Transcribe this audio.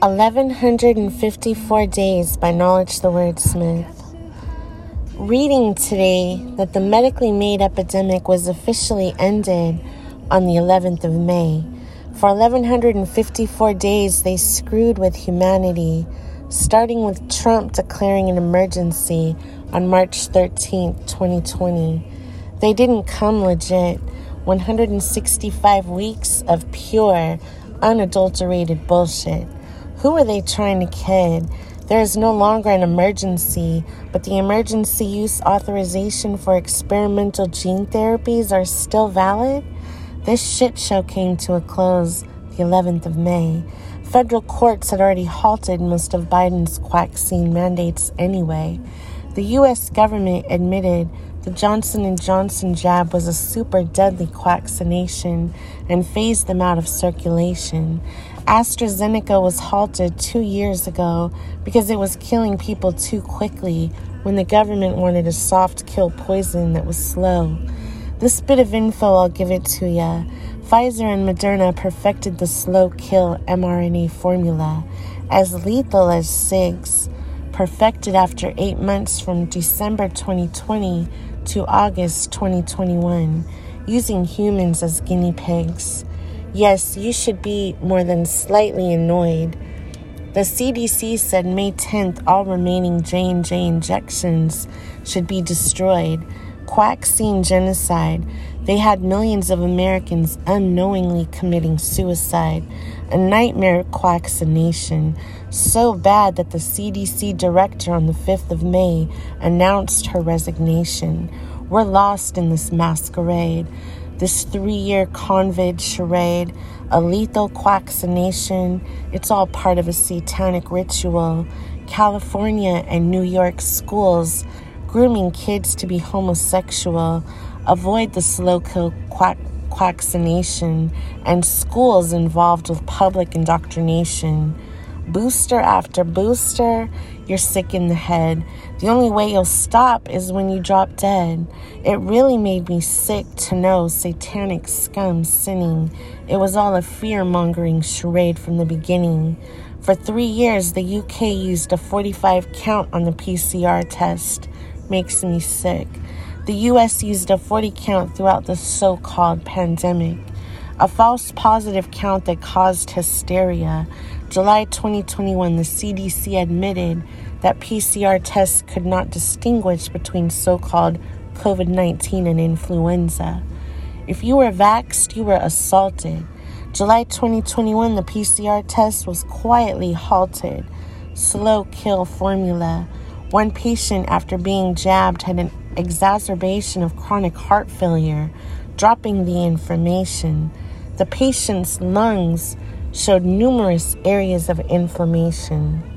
1154 Days by Knowledge the Wordsmith. Reading today that the medically made epidemic was officially ended on the 11th of May. For 1154 days, they screwed with humanity, starting with Trump declaring an emergency on March 13th, 2020. They didn't come legit. 165 weeks of pure, unadulterated bullshit. Who are they trying to kid? There is no longer an emergency, but the emergency use authorization for experimental gene therapies are still valid? This shit show came to a close the 11th of May. Federal courts had already halted most of Biden's vaccine mandates anyway. The US government admitted the Johnson & Johnson jab was a super deadly vaccination and phased them out of circulation. AstraZeneca was halted two years ago because it was killing people too quickly when the government wanted a soft kill poison that was slow. This bit of info, I'll give it to ya. Pfizer and Moderna perfected the slow kill mRNA formula, as lethal as SIGs, perfected after eight months from December 2020 to August 2021 using humans as guinea pigs. Yes, you should be more than slightly annoyed. The CDC said May 10th all remaining J&J injections should be destroyed. Quack-scene genocide. They had millions of Americans unknowingly committing suicide. A nightmare quaccination. So bad that the CDC director on the 5th of May announced her resignation. We're lost in this masquerade. This three year COVID charade, a lethal quaccination, it's all part of a satanic ritual. California and New York schools grooming kids to be homosexual, avoid the slow kill quack vaccination, and schools involved with public indoctrination. Booster after booster, you're sick in the head. The only way you'll stop is when you drop dead. It really made me sick to know satanic scum sinning. It was all a fear mongering charade from the beginning. For three years, the UK used a 45 count on the PCR test makes me sick. The US used a 40 count throughout the so called pandemic, a false positive count that caused hysteria. July 2021, the CDC admitted that PCR tests could not distinguish between so called COVID 19 and influenza. If you were vaxxed, you were assaulted. July 2021, the PCR test was quietly halted. Slow kill formula. One patient, after being jabbed, had an exacerbation of chronic heart failure, dropping the information. The patient's lungs showed numerous areas of inflammation.